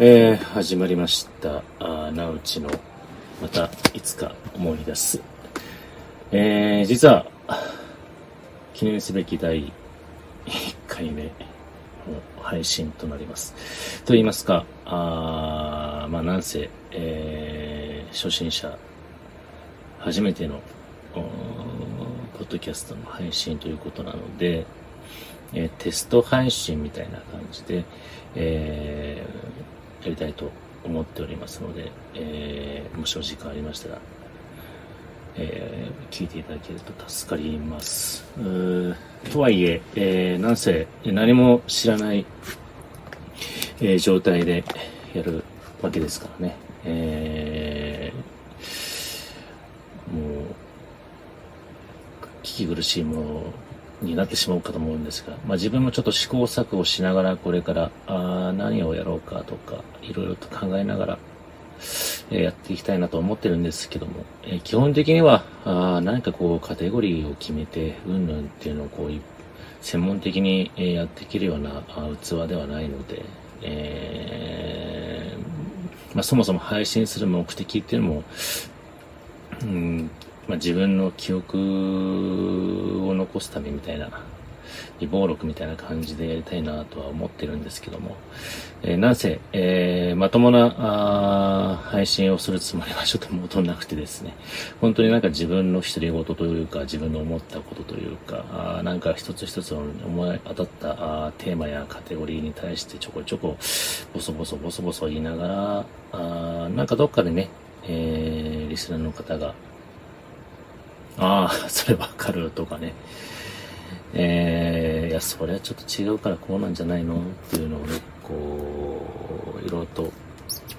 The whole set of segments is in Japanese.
えー、始まりました。あなうちの、また、いつか思い出す。えー、実は、記念すべき第1回目の配信となります。と言いますか、あまあ、なんせ、えー、初心者、初めての、ポッドキャストの配信ということなので、えーテスト配信みたいな感じで、えやりたいと思っておりますので、えーもしお時間ありましたら、えー聞いていただけると助かります。とはいええーなんせ何も知らない、えー状態でやるわけですからね。えーもう、聞き苦しいものになってしまうかと思うんですが、まあ、自分もちょっと試行錯誤しながらこれからあ何をやろうかとかいろいろと考えながら、えーやっていきたいなと思ってるんですけども、えー基本的にはあ何かこうカテゴリーを決めてうんぬんっていうのをこう専門的にやっていけるような器ではないので、えーまあ、そもそも配信する目的っていうのもうんまあ、自分の記憶を残すためみたいな、微暴録みたいな感じでやりたいなとは思ってるんですけども、えーなんせ、えーまともな配信をするつもりはちょっと戻んなくてですね、本当になんか自分の独り言というか、自分の思ったことというか、あなんか一つ一つの思い当たったあーテーマやカテゴリーに対してちょこちょこ、ボソボソボソボソ言いながら、あーなんかどっかでね、えーリスナーの方が、ああ、それわかるとかね。えー、いや、それはちょっと違うからこうなんじゃないのっていうのをね、こう、いろいろと、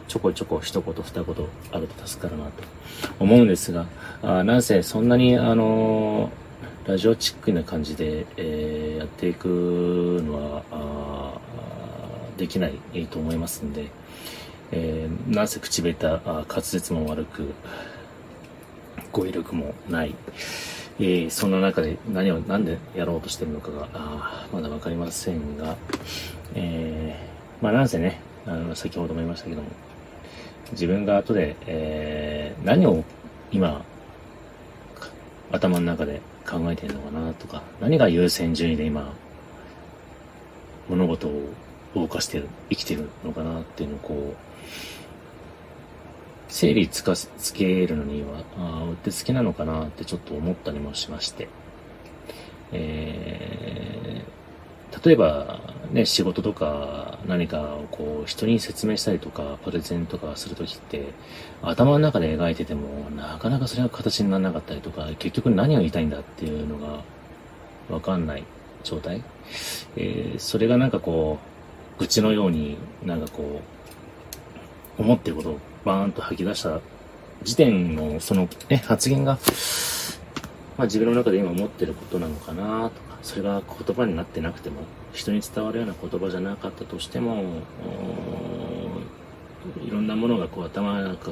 ちょこちょこ一言二言あると助かるなと思うんですが、あなんせそんなに、あのーラジオチックな感じで、えーやっていくのは、あできないと思いますんで、えーなんせ口下手、滑舌も悪く、語彙力もない、えーそんな中で何を何でやろうとしてるのかがあまだ分かりませんが、えーまあなんせねあの先ほども言いましたけども自分が後で、えー何を今頭の中で考えてるのかなとか何が優先順位で今物事を動かしてる生きてるのかなっていうのをこう整理つかつけるのには、あーうってつけなのかなってちょっと思ったりもしまして。えー例えば、ね、仕事とか何かをこう人に説明したりとか、プレゼンとかするときって、頭の中で描いてても、なかなかそれが形にならなかったりとか、結局何を言いたいんだっていうのがわかんない状態。えーそれがなんかこう、愚痴のようになんかこう、思ってることをバーンと吐き出した時点のその、ね、発言が、まあ、自分の中で今思ってることなのかなとか、それが言葉になってなくても、人に伝わるような言葉じゃなかったとしても、いろんなものがこう頭の中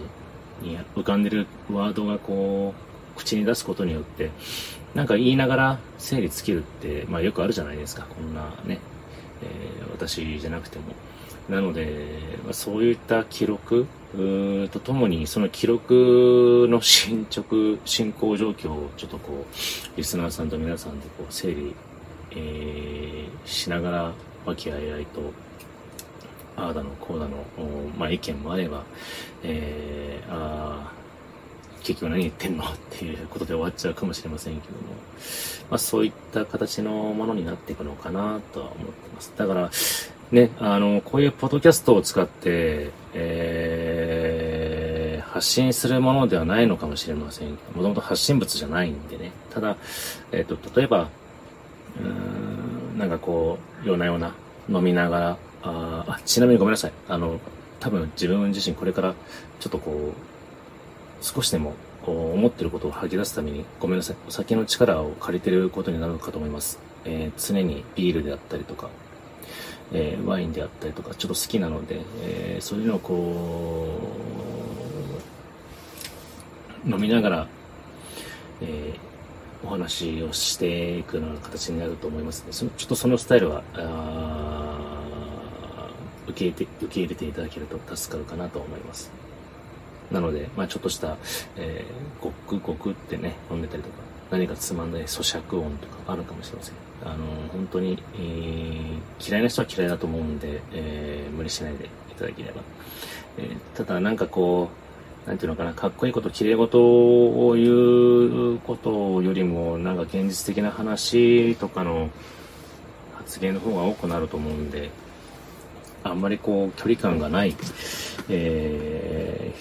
に浮かんでるワードがこう、口に出すことによって、なんか言いながら整理つけるって、まあよくあるじゃないですか、こんなね、えー私じゃなくても。なので、まあそういった記録うとともに、その記録の進捗、進行状況をちょっとこう、リスナーさんと皆さんでこう整理、えーしながら、和気あいあいと、ああだの、こうだの、まあ意見もあれば、えー、あー結局何言ってんのっていうことで終わっちゃうかもしれませんけども、まあそういった形のものになっていくのかなとは思ってます。だから、ね、あの、こういうポッドキャストを使って、えー、発信するものではないのかもしれません、もともと発信物じゃないんでね。ただ、えっ、と、例えば、うーん、なんかこう、夜な夜な飲みながら、ああ、ちなみにごめんなさい。あの、多分自分自身これから、ちょっとこう、少しでも、思ってることを吐き出すために、ごめんなさい。お酒の力を借りてることになるかと思います。えー常にビールであったりとか、えーワインであったりとか、ちょっと好きなので、えーそういうのをこう、飲みながら、えーお話をしていくような形になると思いますのね。そのちょっとそのスタイルは、受け入れて、受け入れていただけると助かるかなと思います。なので、まあちょっとした、えー、ごくごくってね、飲んでたりとか、何かつまんない咀嚼音とかあるかもしれません。あの、本当に、えー、嫌いな人は嫌いだと思うんで、えー、無理しないでいただければ。えー、ただなんかこう、なんていうのかな、かっこいいこと、綺麗事を言うことよりも、なんか現実的な話とかの発言の方が多くなると思うんで、あんまりこう、距離感がない、え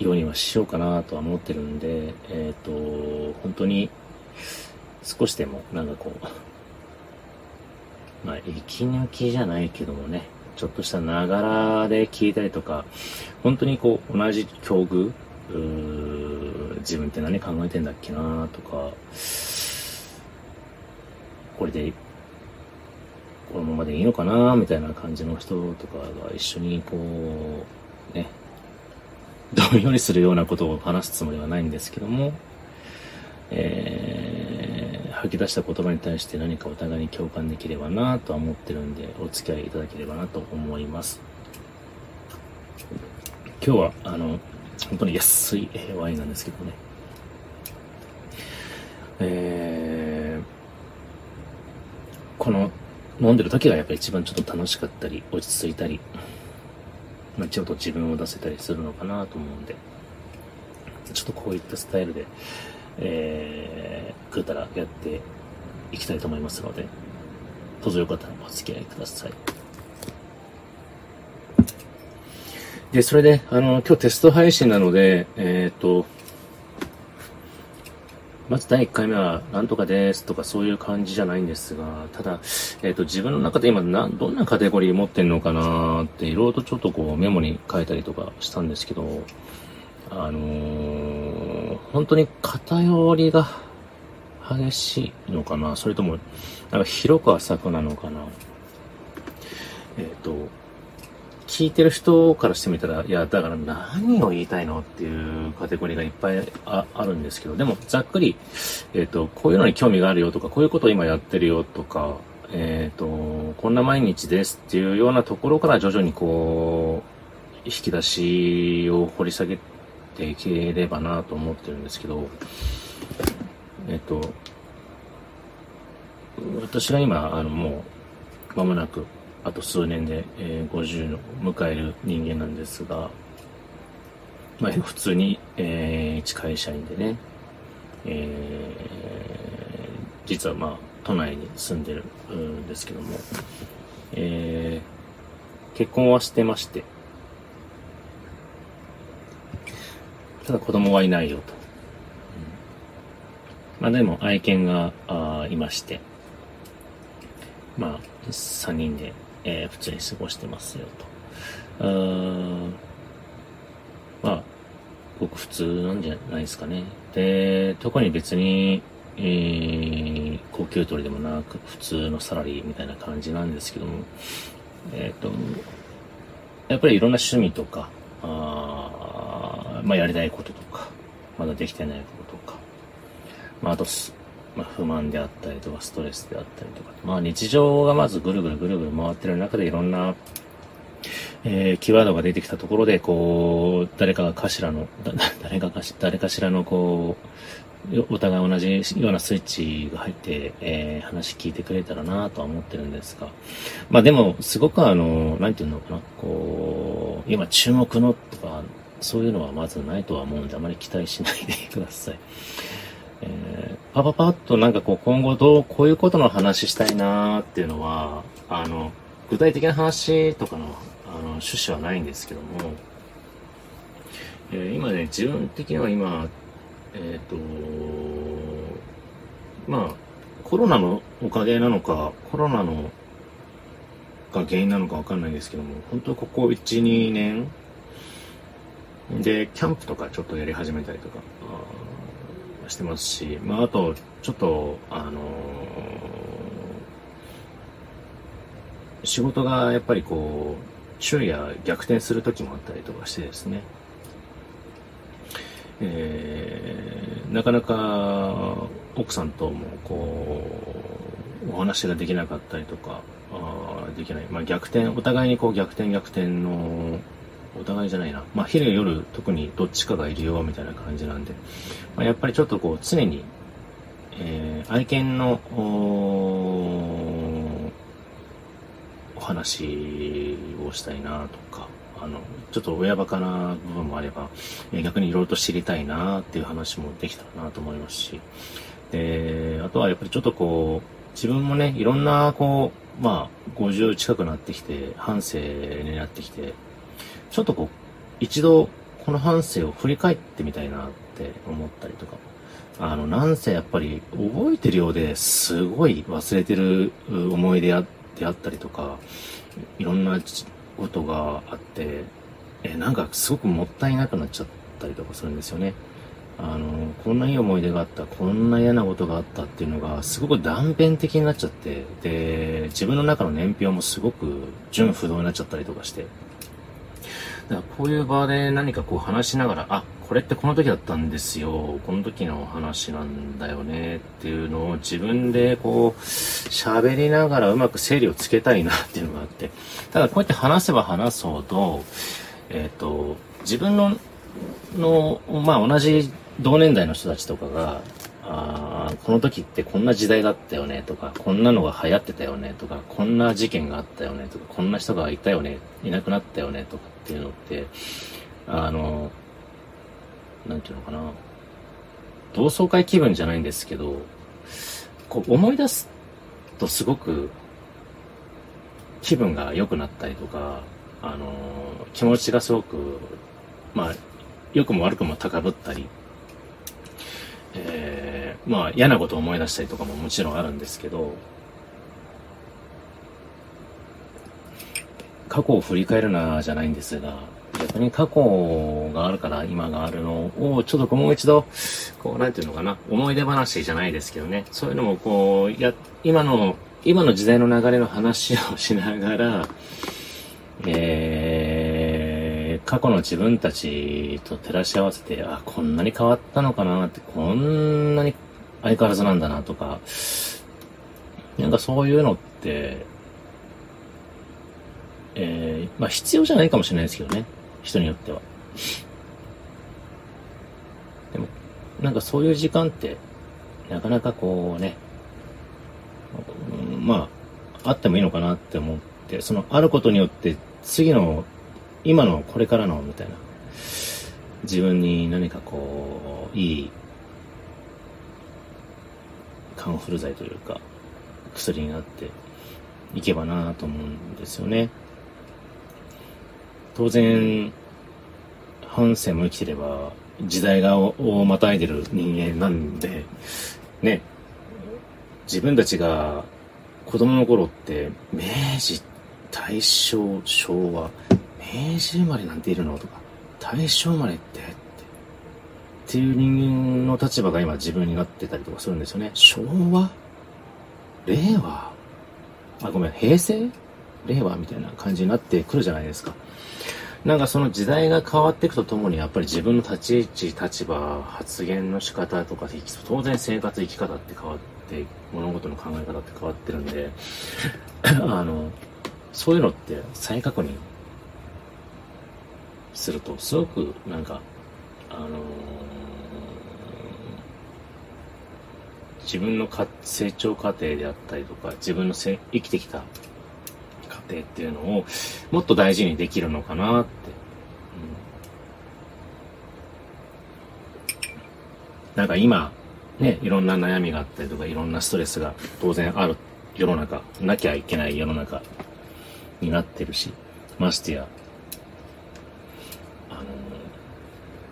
ー、ようにはしようかなとは思ってるんで、えっ、ー、と、本当に、少しでも、なんかこう、まあ、息抜きじゃないけどもね、ちょっとしたながらで聞いたりとか、本当にこう、同じ境遇、自分って何考えてんだっけなとか、これで、このままでいいのかなみたいな感じの人とかが一緒にこう、ね、どんよりするようなことを話すつもりはないんですけども、え、吐き出した言葉に対して何かお互いに共感できればなとは思ってるんで、お付き合いいただければなと思います。今日は、あの、本当に安いワインなんですけどね。えー、この飲んでる時がやっぱり一番ちょっと楽しかったり、落ち着いたり、まあ、ちょっと自分を出せたりするのかなと思うんで、ちょっとこういったスタイルで、えー、ぐうたらやっていきたいと思いますので、どうぞよかったらお付き合いください。で、それで、あの、今日テスト配信なので、えっ、と、まず第1回目は、なんとかですとかそういう感じじゃないんですが、ただ、えっ、ー、と、自分の中で今な、どんなカテゴリー持ってんのかなって、いろいろとちょっとこうメモに書いたりとかしたんですけど、あのー、本当に偏りが激しいのかな？それとも、なんか広く浅くなのかな？えっ、ー、と、聞いてる人からしてみたら、いや、だから何を言いたいのっていうカテゴリーがいっぱいあるんですけど、でもざっくり、えっ、ー、と、こういうのに興味があるよとか、こういうことを今やってるよとか、えっ、ー、と、こんな毎日ですっていうようなところから徐々にこう、引き出しを掘り下げていければなと思ってるんですけど、えっと、私が今、あの、もう、間もなく、あと数年で、えー、50を迎える人間なんですが、まあ、普通に、えー、一会社員でね、えー、実はまあ、都内に住んでるんですけども、えー、結婚はしてまして、ただ子供はいないよと。まあでも愛犬があいまして、まあ3人で、えー、普通に過ごしてますよと。まあ、ごく普通なんじゃないですかね。で、特に別に、えー、高級取りでもなく、普通のサラリーみたいな感じなんですけども、えっ、ー、と、やっぱりいろんな趣味とか、あまあ、やりたいこととか、まだできてないこととか、まあ、あとまあ、不満であったりとか、ストレスであったりとか、まあ、日常がまずぐるぐるぐるぐる回ってる中でいろんな、えー、キーワードが出てきたところで、こう、誰かが頭の、誰かかし、誰かしらのこう、お互い同じようなスイッチが入って、えー、話聞いてくれたらなとは思ってるんですが。まあでも、すごくあの、なんていうのかな、こう、今注目のとか、そういうのはまずないとは思うんで、あまり期待しないでください。えー、パパパッとなんかこう今後どう、こういうことの話したいなーっていうのは、あの、具体的な話とかのあの趣旨はないんですけども、えー、今ね、自分的には今、えっ、ー、と、まあ、コロナのおかげなのか、コロナのが原因なのかわかんないんですけども、本当ここ1、2年で、キャンプとかちょっとやり始めたりとか、してますし、まあ、あと、ちょっと、あのー、仕事がやっぱりこう、昼夜逆転する時もあったりとかしてですね、えー、なかなか奥さんともこう、お話ができなかったりとか、あできない。まあ逆転、お互いにこう逆転逆転の、お互いじゃないな。まあ昼夜特にどっちかがいるよみたいな感じなんで、まあ、やっぱりちょっとこう常に、えー、愛犬の、お話をしたいなとか、あの、ちょっと親バカな部分もあれば、え逆にいろいろと知りたいなっていう話もできたなと思いますし、で、あとはやっぱりちょっとこう、自分もね、いろんなこう、まあ、50近くなってきて、半生になってきて、ちょっとこう、一度、この半生を振り返ってみたいなって思ったりとか、あの、なんせやっぱり覚えてるようですごい忘れてる思い出であったりとか、いろんなことがあって、え、なんかすごくもったいなくなっちゃったりとかするんですよね。あの、こんないい思い出があった、こんな嫌なことがあったっていうのが、すごく断片的になっちゃって、で、自分の中の年表もすごく純不動になっちゃったりとかして、だからこういう場で何かこう話しながら、あ、これってこの時だったんですよ。この時の話なんだよねっていうのを自分でこう喋りながらうまく整理をつけたいなっていうのがあって。ただこうやって話せば話すほど、えっ、ー、と、自分の、の、まあ同じ同年代の人たちとかが、あこの時ってこんな時代だったよねとか、こんなのが流行ってたよねとか、こんな事件があったよねとか、こんな人がいたよね、いなくなったよねとかっていうのって、あの、なんていうのかな、同窓会気分じゃないんですけど、こう思い出すとすごく気分が良くなったりとか、あの、気持ちがすごく、まあ、良くも悪くも高ぶったり、えー、まあ嫌なことを思い出したりとかももちろんあるんですけど、過去を振り返るなじゃないんですが、逆に過去があるから今があるのを、ちょっともう一度、こう、なんていうのかな、思い出話じゃないですけどね、そういうのもこう、や、今の、今の時代の流れの話をしながら、えー、過去の自分たちと照らし合わせて、あ、こんなに変わったのかなって、こんなに相変わらずなんだなとか、なんかそういうのって、えー、まあ必要じゃないかもしれないですけどね。人によっては。でも、なんかそういう時間って、なかなかこうね、まあ、あってもいいのかなって思って、そのあることによって、次の、今のこれからの、みたいな、自分に何かこう、いい、カンフル剤というか、薬になっていけばなと思うんですよね。当然、半生も生きてれば、時代がをまたいでる人間なんで、ね、自分たちが子供の頃って、明治、大正、昭和、明治生まれなんているの？とか、大正生まれって、っていう人間の立場が今自分になってたりとかするんですよね。昭和？令和？あ、ごめん、平成？令和みたいな感じになってくるじゃないですか。なんかその時代が変わっていくとともに、やっぱり自分の立ち位置、立場、発言の仕方とか、当然生活、生き方って変わって、物事の考え方って変わってるんで、あの、そういうのって再確認すると、すごくなんか、あのー、自分のか成長過程であったりとか、自分のせ生きてきた過程っていうのをもっと大事にできるのかなって。うん、なんか今、ね、いろんな悩みがあったりとか、いろんなストレスが当然ある世の中、なきゃいけない世の中になってるし、ましてや、あの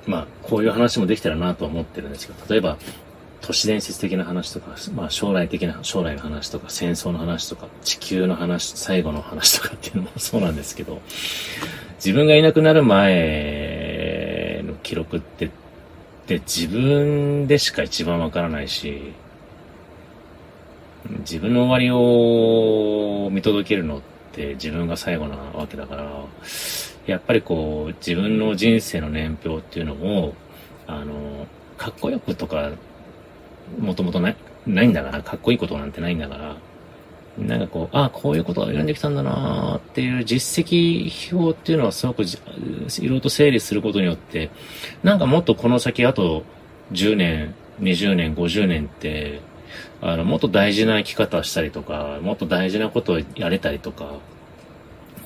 まあ、こういう話もできたらなと思ってるんですけど、例えば、都市伝説的な話とか、まあ将来的な、将来の話とか、戦争の話とか、地球の話、最後の話とかっていうのもそうなんですけど、自分がいなくなる前の記録って、で自分でしか一番わからないし、自分の終わりを見届けるのって自分が最後なわけだから、やっぱりこう、自分の人生の年表っていうのも、あの、かっこよくとかもともとない、ないんだから、かっこいいことなんてないんだから、なんかこう、ああ、こういうことが選んできたんだなーっていう実績表っていうのはすごくいろいろと整理することによって、なんかもっとこの先あと10年、20年、50年って、あの、もっと大事な生き方したりとか、もっと大事なことをやれたりとか、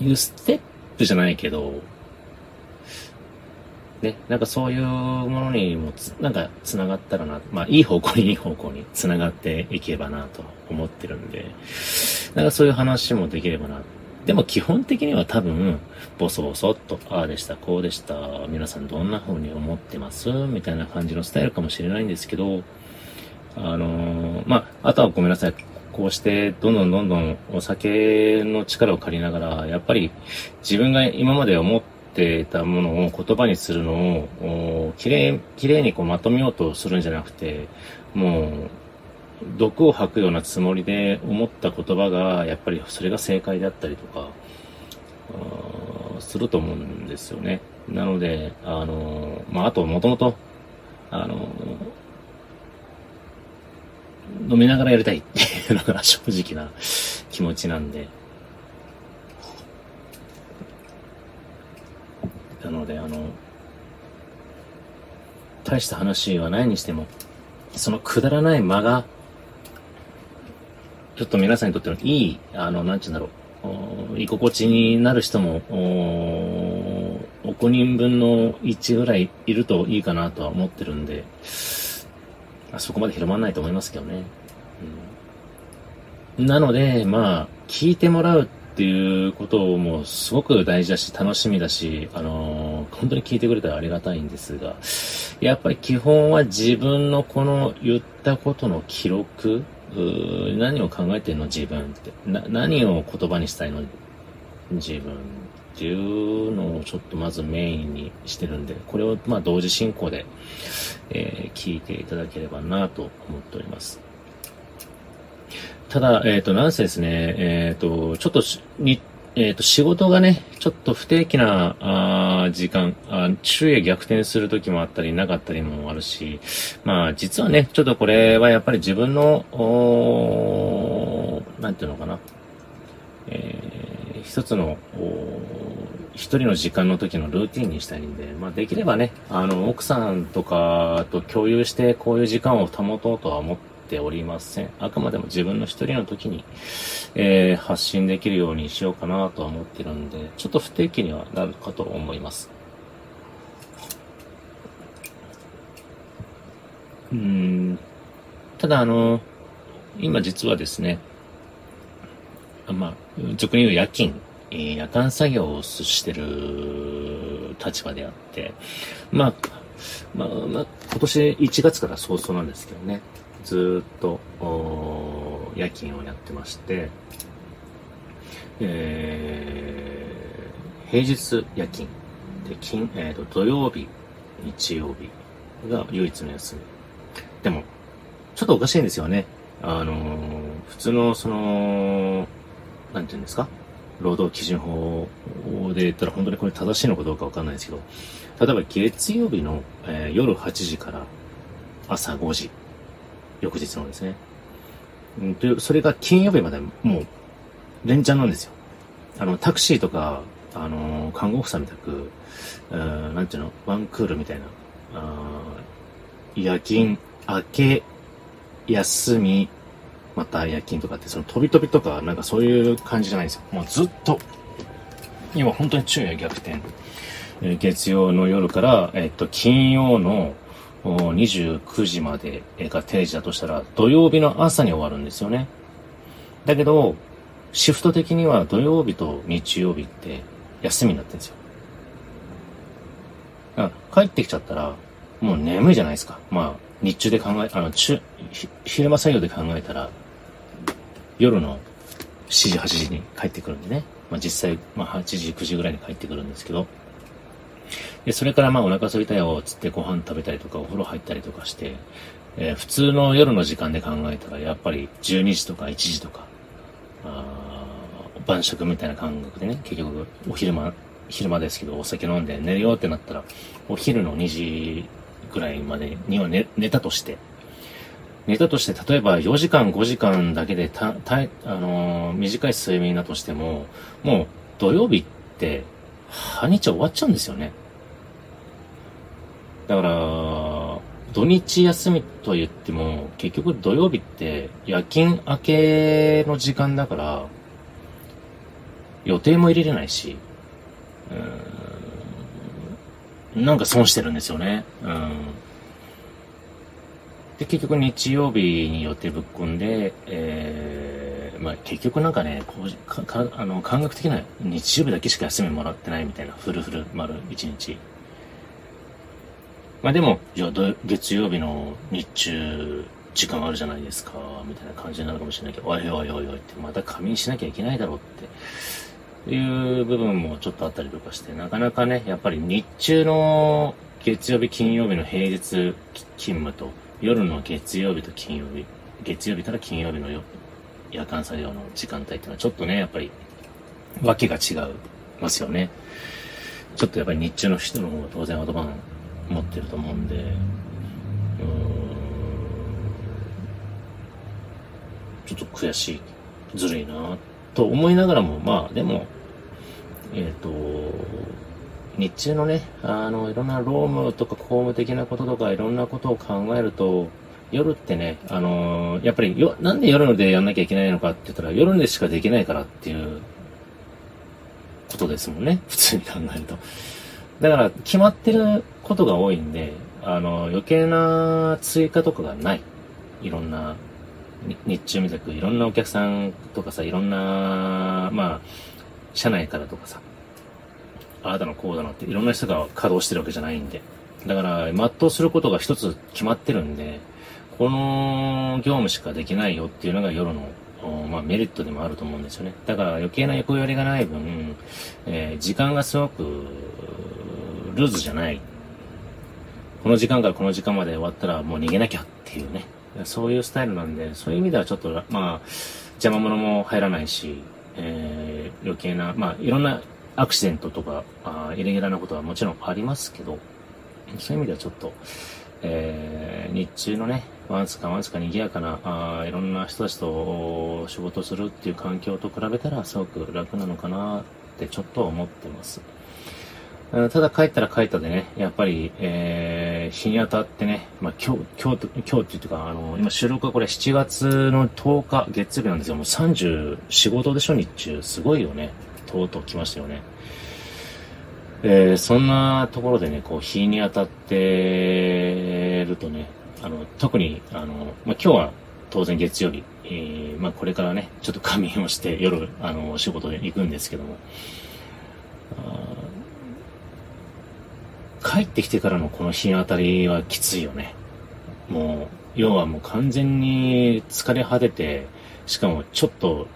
いうステップじゃないけど、ね、なんかそういうものにもつなんか繋がったらな、まあいい方向にいい方向に繋がっていけばなと思ってるんで、なんかそういう話もできればな。でも基本的には多分、ボソボソっと、ああでした、こうでした、皆さんどんな風に思ってますみたいな感じのスタイルかもしれないんですけど、あのー、まあ、あとはごめんなさい。こうしてどんどんどんどんお酒の力を借りながら、やっぱり自分が今まで思ってたものを言葉にするのを、きれい、きれいにこうまとめようとするんじゃなくて、もう、毒を吐くようなつもりで思った言葉が、やっぱりそれが正解であったりとか、すると思うんですよね。なので、あの、まあ、あと、もともと、あの、飲みながらやりたいっていうのが正直な気持ちなんで。なので、あの、大した話はないにしても、そのくだらない間が、ちょっと皆さんにとってのいい、あの、なんちゅうんだろう、居心地になる人も、お5人分の1ぐらいいるといいかなとは思ってるんで、あそこまで広まらないと思いますけどね。うん、なので、まあ、聞いてもらうっていうこともすごく大事だし、楽しみだし、あのー、本当に聞いてくれたらありがたいんですが、やっぱり基本は自分のこの言ったことの記録、何を考えてるの自分って。何を言葉にしたいの自分っていうのをちょっとまずメインにしてるんで、これをまあ同時進行で、えー、聞いていただければなと思っております。ただ、えっ、ー、と、なんせですね、えっ、ー、と、ちょっとに、えっ、と、仕事がね、ちょっと不定期な、あ時間あ、昼夜逆転する時もあったり、なかったりもあるし、まあ、実はね、ちょっとこれはやっぱり自分の、おなんていうのかな、えー、一つの、お一人の時間の時のルーティンにしたいんで、まあできればね、あの、奥さんとかと共有してこういう時間を保とうとは思ってておりません。あくまでも自分の一人の時に、えー、発信できるようにしようかなとは思ってるんで、ちょっと不定期にはなるかと思います。うん、ただあの、今実はですね、まあ、俗に言う夜勤え夜間作業をしてる立場であって、まあ、まあ、まあ、今年1月から早々なんですけどね、ずっと、夜勤をやってまして、えー、平日夜勤で、金、えー、と土曜日、日曜日が唯一の休み。でも、ちょっとおかしいんですよね。あのー、普通の、その、なんて言うんですか？労働基準法で言ったら本当にこれ正しいのかどうかわかんないですけど、例えば月曜日の、えー、夜8時から朝5時、翌日のですね。うんとそれが金曜日までもう連チャンなんですよ。あの、タクシーとか、あの、看護婦さんみたく、うんなんていうの、ワンクールみたいな、あ夜勤、明け、休み、また夜勤とかって、その飛び飛びとか、なんかそういう感じじゃないんですよ。もうずっと、今本当に昼夜逆転。え、月曜の夜から、え、っと、金曜の29時までが定時だとしたら、土曜日の朝に終わるんですよね。だけど、シフト的には土曜日と日曜日って休みになってるんですよ。帰ってきちゃったら、もう眠いじゃないですか。まあ、日中で考え、あの、中、昼間作業で考えたら、夜の7時、8時に帰ってくるんでね。まあ実際、まあ8時、9時ぐらいに帰ってくるんですけど。で、それからまあお腹空いたよ、つってご飯食べたりとかお風呂入ったりとかして、えー、普通の夜の時間で考えたら、やっぱり12時とか1時とか、あ晩酌みたいな感覚でね、結局お昼間、昼間ですけどお酒飲んで寝るよってなったら、お昼の2時ぐらいまでには寝寝たとして、寝たとして、例えば4時間、5時間だけでた、た、あのー、短い睡眠だとしても、もう土曜日って、半日終わっちゃうんですよね。だから、土日休みとは言っても、結局土曜日って夜勤明けの時間だから、予定も入れれないし、うん、なんか損してるんですよね。うん。で、結局日曜日に予定ぶっ込んで、えー、まあ結局なんかね、こうかかあの感覚的な日曜日だけしか休みもらってないみたいな、フルフル丸一日。まあでも、じゃあ月曜日の日中、時間あるじゃないですか、みたいな感じになるかもしれないけど、おいおいおいおいって、また仮眠しなきゃいけないだろうって、いう部分もちょっとあったりとかして、なかなかね、やっぱり日中の月曜日、金曜日の平日勤務と、夜の月曜日と金曜日、月曜日から金曜日の夜間作業の時間帯っていうのはちょっとね、やっぱり、わけが違うますよね。ちょっとやっぱり日中の人の方が当然アドバン持ってると思うんで、うん、ちょっと悔しい、ずるいな、と思いながらも、まあでも、えっ、ー、と、日中のね、あの、いろんな労務とか公務的なこととかいろんなことを考えると、夜ってね、あのー、やっぱりよ、なんで夜でやんなきゃいけないのかって言ったら、夜でしかできないからっていうことですもんね。普通に考えると。だから、決まってることが多いんで、あの、余計な追加とかがない。いろんな、日中みたくいろんなお客さんとかさ、いろんな、まあ、社内からとかさ、ああだのこうだのっていろんな人が稼働してるわけじゃないんで。だから、全うすることが一つ決まってるんで、この業務しかできないよっていうのが夜の、まあ、メリットでもあると思うんですよね。だから余計な横寄りがない分、えー、時間がすごくルーズじゃない。この時間からこの時間まで終わったらもう逃げなきゃっていうね。そういうスタイルなんで、そういう意味ではちょっと、まあ、邪魔者も入らないし、えー、余計な、まあ、いろんなアクシデントとか、あイレギュラーなことはもちろんありますけど、そういう意味ではちょっと、えー、日中のね、わずかわずか賑やかな、あいろんな人たちと仕事するっていう環境と比べたらすごく楽なのかなってちょっと思ってます。ただ帰ったら帰ったでね、やっぱり、えー、日に当たってね、まあ今日、今日、今日っていうか、あの、今収録はこれ7月の10日、月曜日なんですよ。もう34、5度でしょ、日中。すごいよね。とうとう来ましたよね。えー、そんなところでね、こう、日に当たってるとね、あの、特に、あの、まあ、今日は当然月曜日、えー、まあ、これからね、ちょっと仮眠をして夜、あの、仕事で行くんですけども、帰ってきてからのこの日当たりはきついよね。もう、要はもう完全に疲れ果てて、しかもちょっと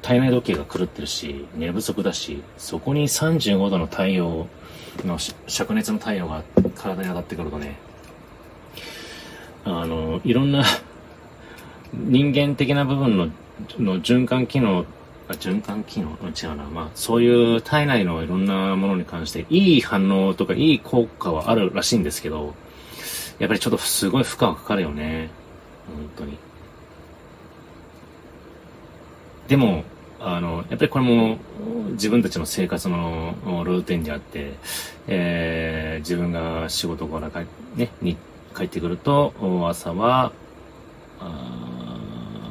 体内時計が狂ってるし、寝不足だし、そこに35度の太陽の、灼熱の太陽が体に当たってくるとね、あの、いろんな人間的な部分のの循環機能、循環機能違うな。まあ、そういう体内のいろんなものに関して、いい反応とかいい効果はあるらしいんですけど、やっぱりちょっとすごい負荷がかかるよね。本当に。でも、あの、やっぱりこれも自分たちの生活のルーティンであって、えー、自分が仕事から帰,、ね、に帰ってくると、朝は、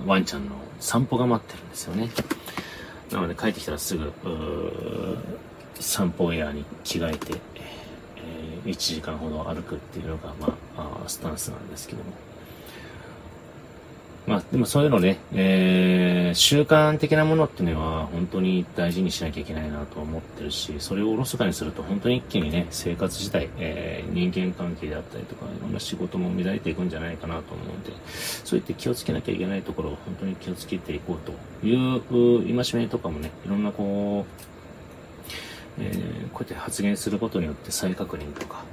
ワンちゃんの散歩が待ってるんですよね。なので帰ってきたらすぐ、散歩エアに着替えて、えー、1時間ほど歩くっていうのが、まあ、スタンスなんですけども。まあ、でもそういうのね、えー、習慣的なものっていうのは本当に大事にしなきゃいけないなと思ってるし、それをおろそかにすると本当に一気にね、生活自体、えー、人間関係であったりとか、いろんな仕事も乱れていくんじゃないかなと思うんで、そう言って気をつけなきゃいけないところを本当に気をつけていこうという戒めとかもね、いろんなこう、えー、こうやって発言することによって再確認とか、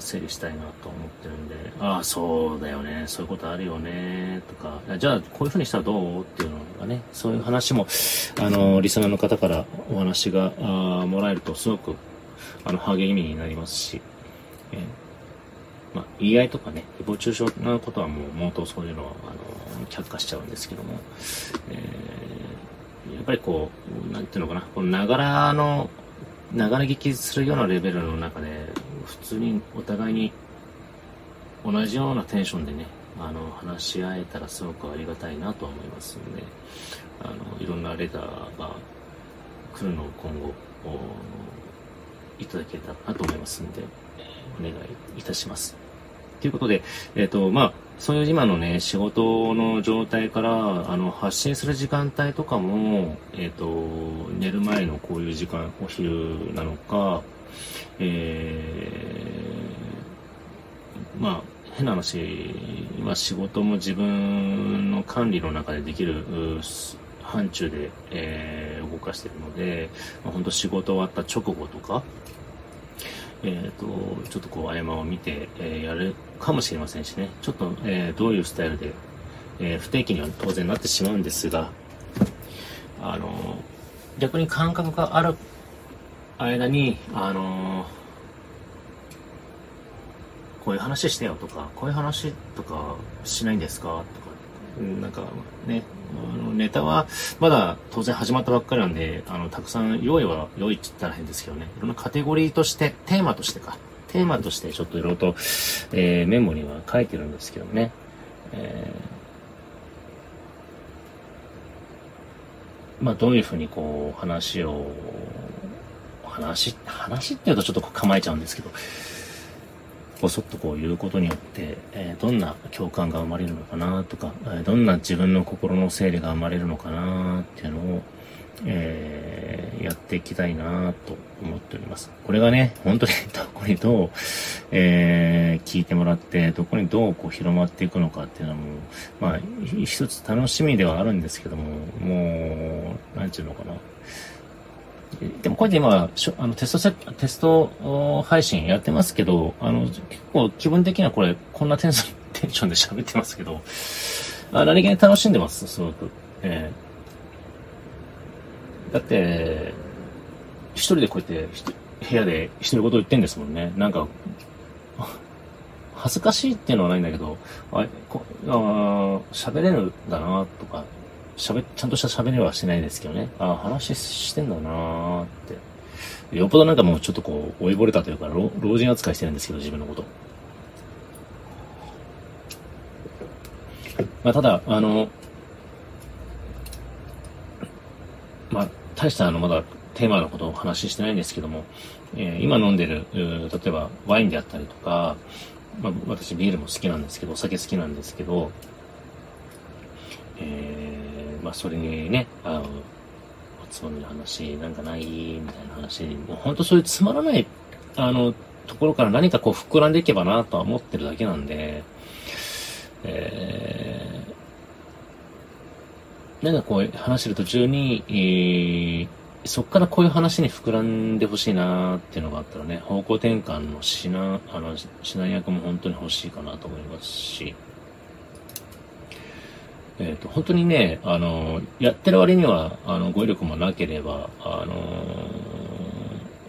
整理したいなと思ってるんで、ああ、そうだよね、そういうことあるよね、とか、じゃあ、こういうふうにしたらどう？っていうのがね、そういう話も、あの、リスナーの方からお話があもらえると、すごく、あの、励みになりますし、えまあ、言い合いとかね、誹謗中傷なことはもう、もっとそういうのは、あの、却下しちゃうんですけども、えー、やっぱりこう、なんていうのかな、このながらの、ながら聞きするようなレベルの中で、普通にお互いに同じようなテンションでね、あの、話し合えたらすごくありがたいなと思いますので、あの、いろんなレターが来るのを今後、いただけたらなと思いますんで、お願いいたします。ということで、えっ、ー、と、まあ、そういう今のね、仕事の状態から、あの、発信する時間帯とかも、えっ、ー、と、寝る前のこういう時間、お昼なのか、えー、まあ、変な話、今仕事も自分の管理の中でできる範疇で、えー、動かしているので、まあ、本当仕事終わった直後とか、えっ、ー、と、ちょっとこう、合間を見て、えー、やるかもしれませんしね。ちょっと、えー、どういうスタイルで、え不定期には当然なってしまうんですが、あの、逆に感覚がある間に、あのこういう話してよとか、こういう話とかしないんですか？とか、なんかね、あのネタはまだ当然始まったばっかりなんで、あの、たくさん用意は用意って言ったら変ですけどね、いろんなカテゴリーとして、テーマとしてか、テーマとしてちょっといろいろと、えー、メモには書いてるんですけどね、えー、まあどういうふうにこう話を、話、話って言うとちょっと構えちゃうんですけど、ぼそっとこう言うことによって、えー、どんな共感が生まれるのかなとか、えー、どんな自分の心の整理が生まれるのかなっていうのを、えー、やっていきたいなと思っております。これがね、本当に どこにどう、えー、聞いてもらって、どこにどうこう広まっていくのかっていうのも、まあ、一つ楽しみではあるんですけども、もう、なんちゅうのかな。でもこれで今、あのテストセテスト配信やってますけど、あの、結構気分的にはこれ、こんなテンション、テンションで喋ってますけど、あ何気に楽しんでます、すごく。えー、だって、一人でこうやって、部屋で一人言言ってんですもんね。なんか、恥ずかしいっていうのはないんだけど、あ、こあ喋れるんだなとか、喋、ちゃんとした喋りはしてないですけどね。ああ、話してんだなーって。よっぽどなんかもうちょっとこう、追いぼれたというか、老人扱いしてるんですけど、自分のこと。まあ、ただ、あの、まあ、大したあの、まだテーマのことを話してないんですけども、えー、今飲んでる、例えばワインであったりとか、まあ、私ビールも好きなんですけど、お酒好きなんですけど、えーまあ、それにね、あの、おつまみの話なんかないみたいな話に、もう本当そういうつまらない、あの、ところから何かこう膨らんでいけばなとは思ってるだけなんで、えー、なんかこう話してる途中に、えー、そっからこういう話に膨らんでほしいなーっていうのがあったらね、方向転換の指南、あの、指南役も本当に欲しいかなと思いますし、えっ、ー、と、本当にね、あの、やってる割には、あの、語彙力もなければ、あの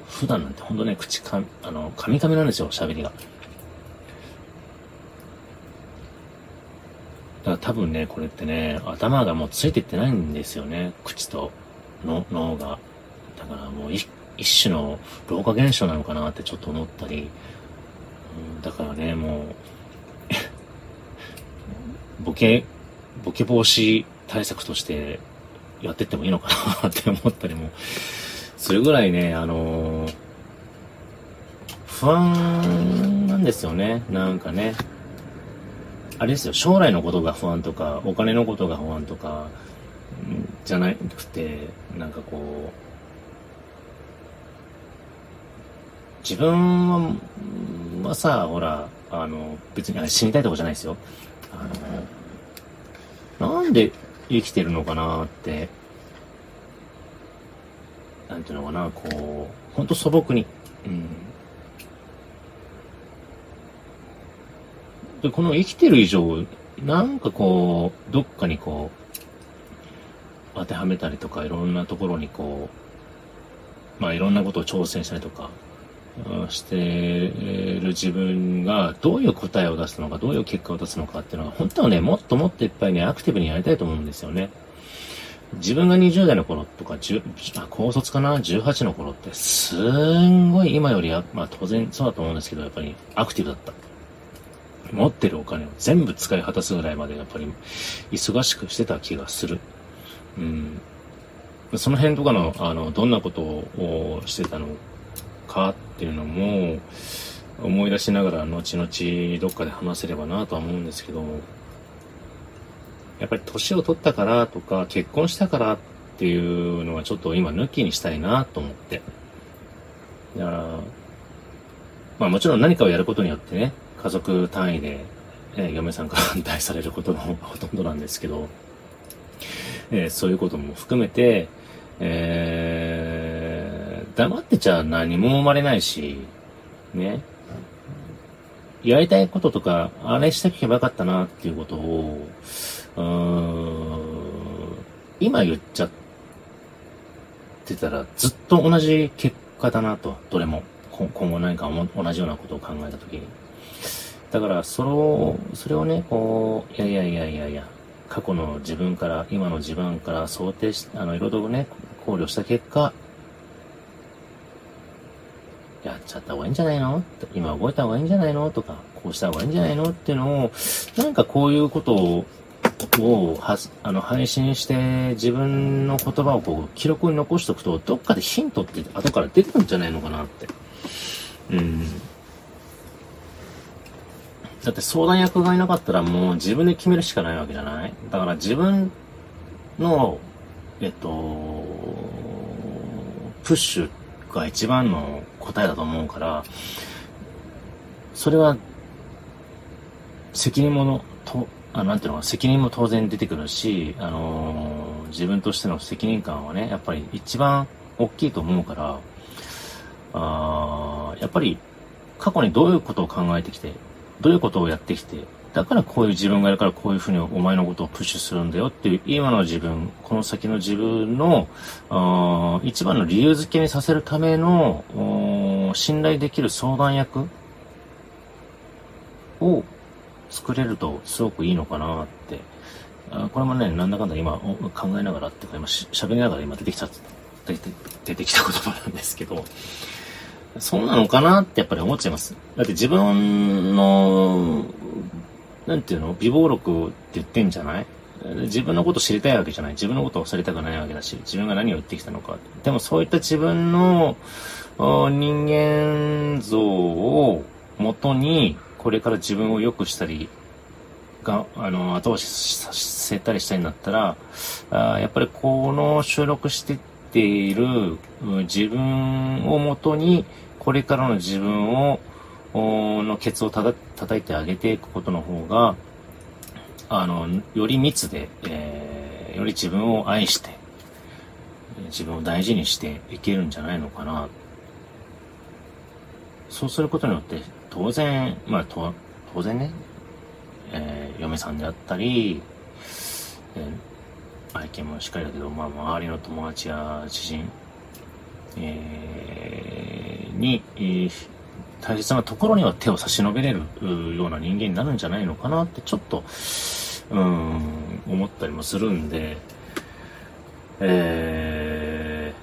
普段なんて本当ね、口か、あの、噛み噛みなんですよ、喋りが。だから多分ね、これってね、頭がもうついていってないんですよね、口との脳が。だからもう一一種の老化現象なのかなってちょっと思ったり、うん、だからね、もう ボケボケ防止対策としてやってってもいいのかなって思ったりもするぐらいね、あのー、不安なんですよね。なんかね。あれですよ、将来のことが不安とか、お金のことが不安とか、じゃなくて、なんかこう、自分はさ、ほら、あの、別に死にたいとこじゃないですよ。あの、なんで生きてるのかなって、なんていうのかな、こう、ほんと素朴に。うん。で、この生きてる以上、なんかこう、どっかにこう、当てはめたりとか、いろんなところにこう、まあいろんなことを挑戦したりとか、している自分がどういう答えを出すのか、どういう結果を出すのかっていうのが、本当はね、もっともっといっぱいね、アクティブにやりたいと思うんですよね。自分が20代の頃とか、あ高卒かな ?18 の頃って、すんごい今よりは、まあ当然そうだと思うんですけど、やっぱりアクティブだった。持ってるお金を全部使い果たすぐらいまでやっぱり忙しくしてた気がする。うん。その辺とかの、あの、どんなことをしてたの？かっていうのも、思い出しながら後々どっかで話せればなとは思うんですけど、やっぱり年を取ったからとか、結婚したからっていうのはちょっと今抜きにしたいなと思って。だから、まあもちろん何かをやることによってね、家族単位で、え嫁さんから反対されることの ほとんどなんですけど、えー、そういうことも含めて、えー、黙ってちゃ何も生まれないし、ね。やりたいこととか、あれしておけばよかったなっていうことを、うーん、今言っちゃってたらずっと同じ結果だなと、どれも。今後何か同じようなことを考えたときに。だから、それを、それをね、こう、いやいやいやいやいや、過去の自分から、今の自分から想定し、あの、いろいろね、考慮した結果、やっちゃった方がいいんじゃないの？今動いた方がいいんじゃないの？とか、こうした方がいいんじゃないの？っていうのを、なんかこういうことを、はあの配信して自分の言葉をこう記録に残しておくと、どっかでヒントって後から出てくるんじゃないのかなって。うん。だって相談役がいなかったらもう自分で決めるしかないわけじゃない？だから自分の、えっと、プッシュが一番の答えだと思うから、それは、責任もの、と、あなんていうの、責任も当然出てくるし、あのー、自分としての責任感はね、やっぱり一番大きいと思うから、あやっぱり過去にどういうことを考えてきて、どういうことをやってきて、だからこういう自分がいるからこういうふうにお前のことをプッシュするんだよっていう今の自分、この先の自分の一番の理由付けにさせるための信頼できる相談役を作れるとすごくいいのかなって。あこれもね、なんだかんだ今考えながらってか今喋りながら今出てきた、出て出てきた言葉なんですけど、そうなのかなってやっぱり思っちゃいます。だって自分のなんていうの？美貌録って言ってんじゃない？自分のこと知りたいわけじゃない。自分のことを忘れたくないわけだし、自分が何を言ってきたのか。でもそういった自分の人間像をもとに、これから自分を良くしたり、が、あの、後押しさせたりしたいんだったら、あやっぱりこの収録してっている自分をもとに、これからの自分をのケツをたた叩いてあげていくことの方が、あの、より密で、えー、より自分を愛して、自分を大事にしていけるんじゃないのかな。そうすることによって、当然、まあ、当然ね、えー、嫁さんであったり、えー、愛犬もしっかりだけど、まあ、周りの友達や知人、えー、に、えー大切なところには手を差し伸べれるような人間になるんじゃないのかなってちょっと、うん、思ったりもするんで、え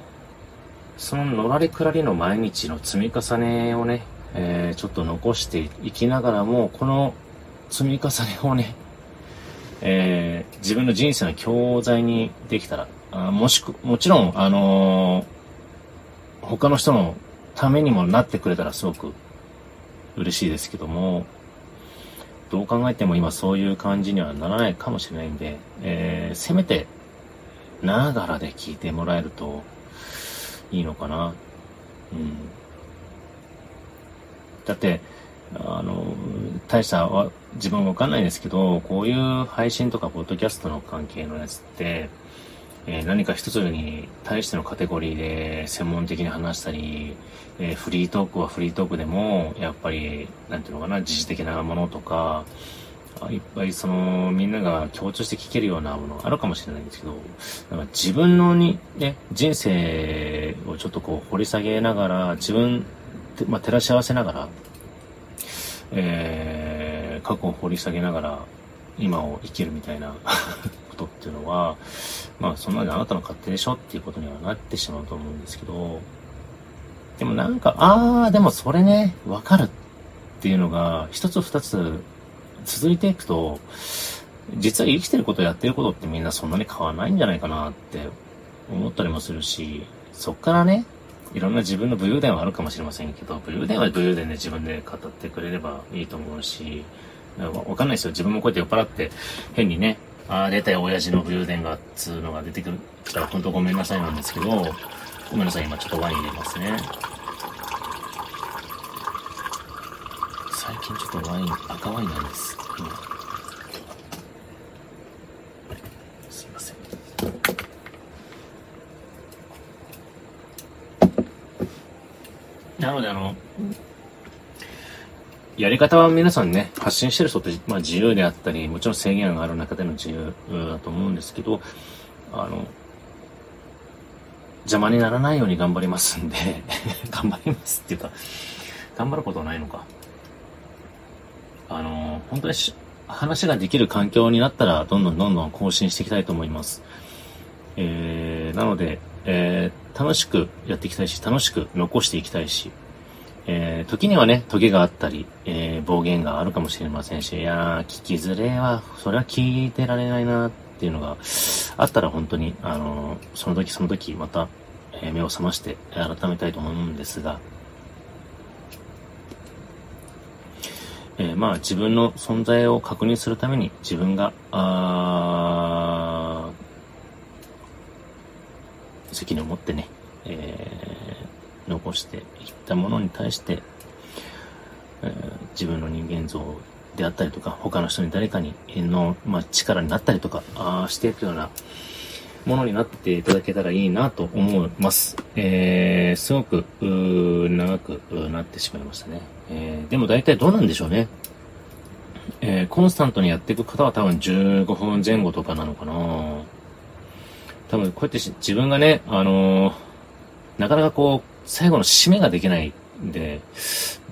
ー、そののらりくらりの毎日の積み重ねをね、えー、ちょっと残していきながらも、この積み重ねをね、えー、自分の人生の教材にできたら、あもしく、もちろん、あのー、他の人のためにもなってくれたらすごく嬉しいですけども、どう考えても今そういう感じにはならないかもしれないんで、えー、せめて、ながらで聞いてもらえるといいのかな。うん。だって、あの、大したは自分わかんないですけど、こういう配信とかポッドキャストの関係のやつって、えー、何か一つに対してのカテゴリーで専門的に話したり、えー、フリートークはフリートークでも、やっぱり、なんていうのかな、時事的なものとか、いっぱいその、みんなが共通して聞けるようなものがあるかもしれないんですけど、だか自分のに、ね、人生をちょっとこう掘り下げながら、自分まあ、照らし合わせながら、えー、過去を掘り下げながら、今を生きるみたいな ことっていうのは、まあ、そんなにあなたの勝手でしょっていうことにはなってしまうと思うんですけど、でもなんか、あー、でもそれね、わかるっていうのが、一つ二つ続いていくと、実は生きてることやってることってみんなそんなに変わらないんじゃないかなって思ったりもするし、そっからね、いろんな自分の武勇伝はあるかもしれませんけど、武勇伝は武勇伝で自分で語ってくれればいいと思うし、わかんないですよ。自分もこうやって酔っ払って、変にね、ああ、出たよ、親父の武勇伝が、つうのが出てくる、来たら本当ごめんなさいなんですけど、ごめんなさい、今ちょっとワイン入れますね。最近ちょっとワイン、赤ワインなんです。今なので、あの、やり方は皆さんね、発信してる人って、まあ自由であったり、もちろん制限がある中での自由だと思うんですけど、あの、邪魔にならないように頑張りますんで 頑張りますっていうか、頑張ることはないのか。あの、本当に話ができる環境になったら、どんどんどんどん更新していきたいと思います。えー、なので、えー、楽しくやっていきたいし、楽しく残していきたいし、えー、時にはね、時があったり、えー、暴言があるかもしれませんし、いやー、聞きづれは、それは聞いてられないなっていうのがあったら本当に、あのー、その時その時また、え、目を覚まして改めたいと思うんですが、え、まあ自分の存在を確認するために自分が、あ責任を持ってね、えー、残していったものに対して、えー、自分の人間像であったりとか、他の人に誰かにの、まあ、力になったりとか、あしていくようなものになっていただけたらいいなと思います。えー、すごく、長くなってしまいましたね。えー、でも大体どうなんでしょうね。えー、コンスタントにやっていく方は多分15分前後とかなのかな多分こうやって自分がね、あのー、なかなかこう、最後の締めができないんで、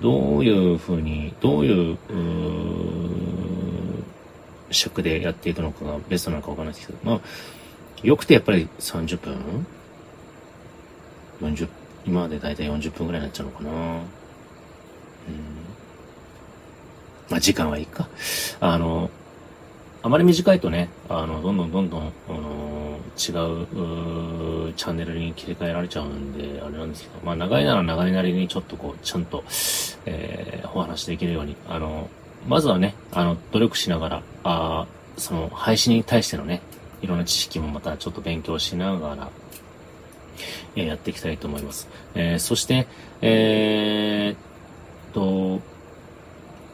どういうふうに、どういう、う尺でやっていくのかがベストなのかわからないですけど、まあ、よくてやっぱり30分 ?40、今までだいたい40分ぐらいになっちゃうのかな？うん。まあ、時間はいいか。あの、あまり短いとね、あの、どんどんどんどん、あの、違うチャンネルに切り替えられちゃうんで、あれなんですけど、まあ長いなら長いなりにちょっとこう、ちゃんと、えー、お話できるように、あの、まずはね、あの、努力しながら、あその、配信に対してのね、いろんな知識もまたちょっと勉強しながら、えー、やっていきたいと思います。えー、そして、えー、っと、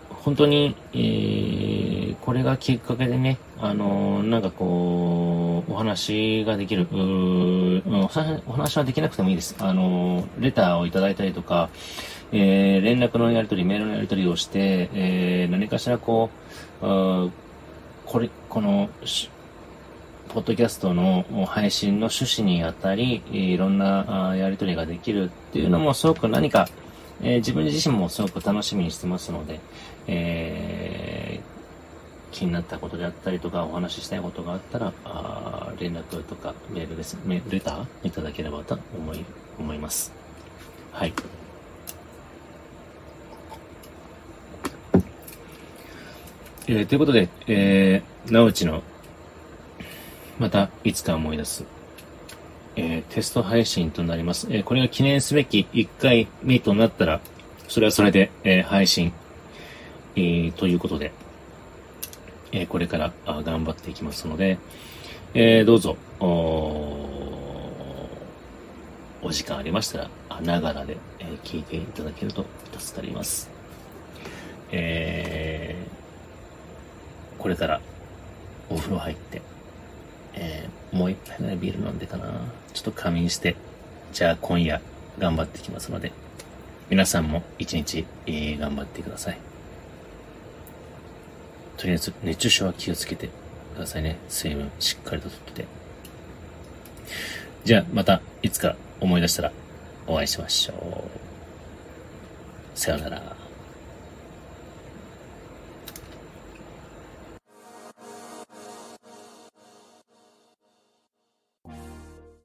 本当に、えー、これがきっかけでね、あの、なんかこう、お話ができる、うお話はできなくてもいいです。あの、レターをいただいたりとか、えー、連絡のやり取り、メールのやり取りをして、えー、何かしらこう、これ、この、ポッドキャストの配信の趣旨にあたり、いろんなやり取りができるっていうのもすごく何か、えー、自分自身もすごく楽しみにしてますので、えー、気になったことであったりとか、お話ししたいことがあったら、あ連絡とかメールです、メレターいただければと思い、思います。はい。えー、ということで、えー、なうちの、また、いつか思い出す、えー、テスト配信となります。えー、これが記念すべき1回目となったら、それはそれで、えー、配信、えー、ということで、えー、これから頑張っていきますので、えー、どうぞ、おお時間ありましたら、ながらで、えー、聞いていただけると助かります。えー、これからお風呂入って、えー、もう一杯ぐらいビール飲んでかな。ちょっと仮眠して、じゃあ今夜頑張ってきますので、皆さんも一日、えー、頑張ってください。とりあえず熱中症は気をつけてくださいね。水分しっかりととって。じゃあまたいつか思い出したらお会いしましょう。さようなら。